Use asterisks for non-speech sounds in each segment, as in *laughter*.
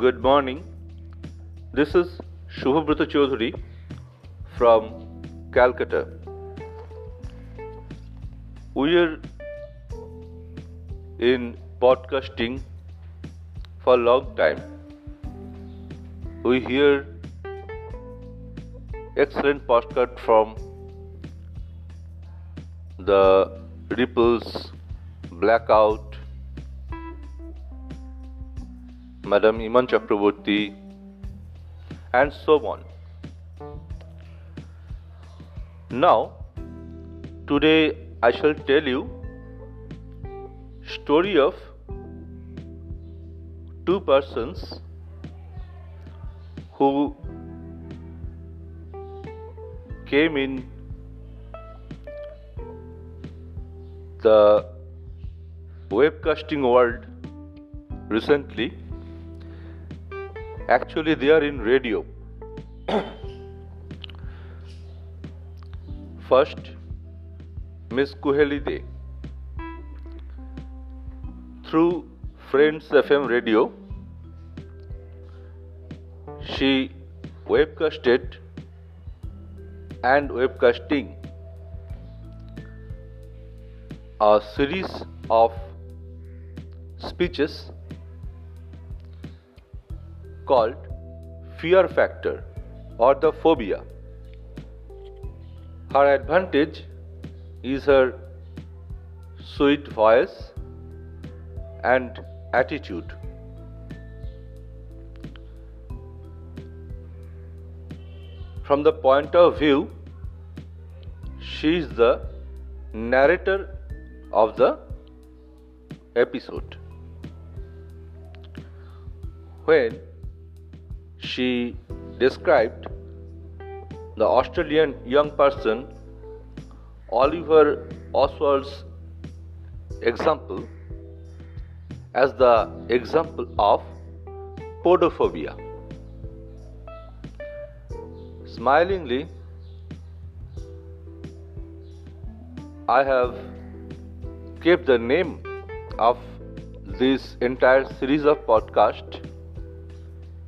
Good morning. This is Shubhabrata Chaudhary from Calcutta. We are in podcasting for a long time. We hear excellent podcast from the Ripples, Blackout, Madam Iman Chakraborty, and so on. Now, today I shall tell you story of two persons who came in the webcasting world recently actually they are in radio. First miss kuhelide through friends fm radio she webcasted and webcasting a series of speeches called fear factor or the phobia. Her advantage is her sweet voice and attitude. From the point of view, she is the narrator of the episode. When she described the Australian young person Oliver Oswald's example as the example of podophobia. Smilingly, I have kept the name of this entire series of podcast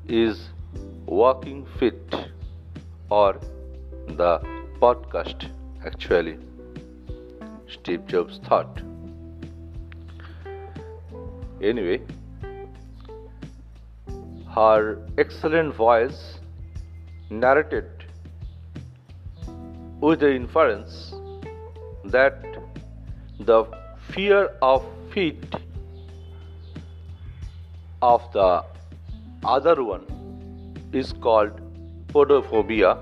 is Walking Fit or the podcast actually Steve Jobs thought. Anyway, her excellent voice narrated with the inference that the fear of feet of the other one is called podophobia.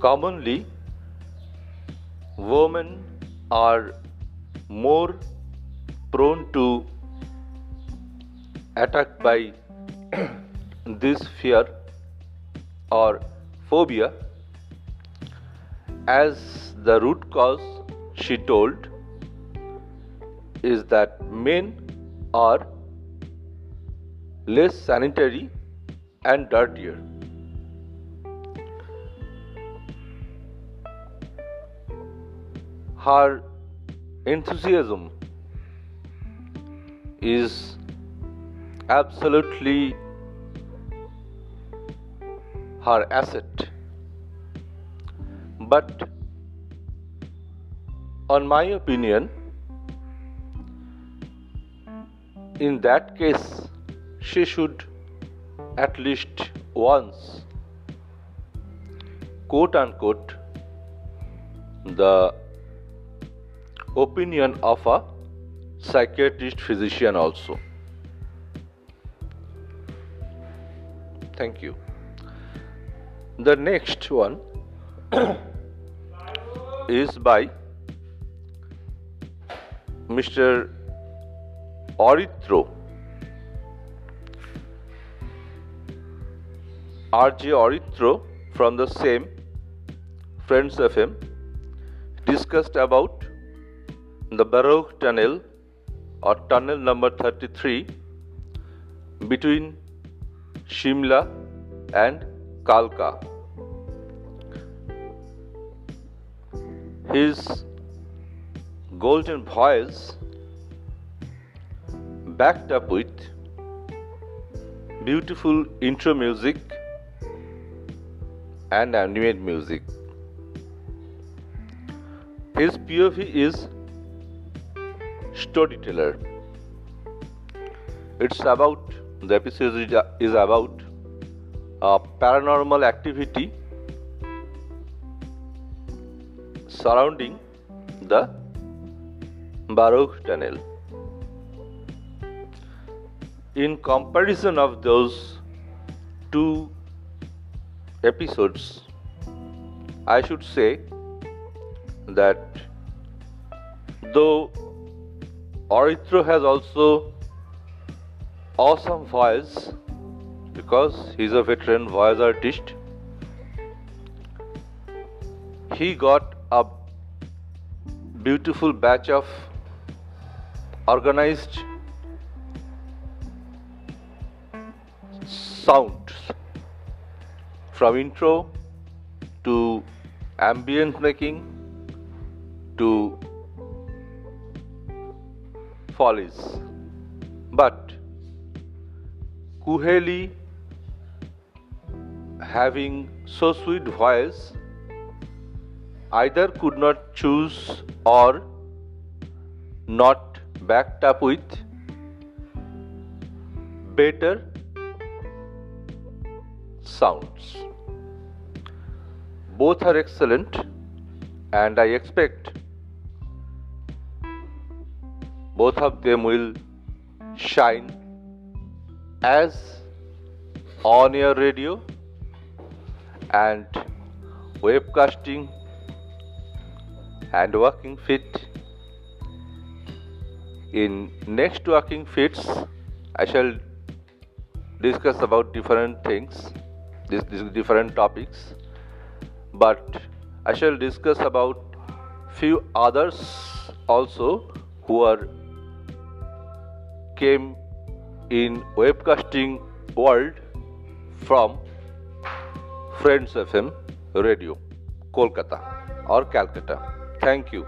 Commonly, women are more prone to attack by *clears throat* this fear or phobia as the root cause she told is that men are less sanitary and dirtier. Her enthusiasm is absolutely her asset. But, on my opinion, in that case, she should at least once quote unquote the opinion of a psychiatrist physician also. Thank you. The next one *coughs* is by mr Orithro RJ Orithro from the same Friends FM discussed about the Barog Tunnel or tunnel number 33 between Shimla and Kalka. His golden voice backed up with beautiful intro music and animate music. His POV is storyteller. It's about the episode is about a paranormal activity surrounding the Barog tunnel. In comparison of those two episodes, I should say that though Aritro has also awesome voice because he's a veteran voice artist. He got a beautiful batch of organized sounds from intro to ambient making to foleys. But Kuheli having so sweet voice either could not choose or not backed up with better sounds. Both are excellent, and I expect both of them will shine as on air radio and webcasting and working fit in next working fits i shall discuss about different things this, this different topics but I shall discuss about few others also who are came in webcasting world from Friends FM Radio Kolkata or Calcutta. Thank you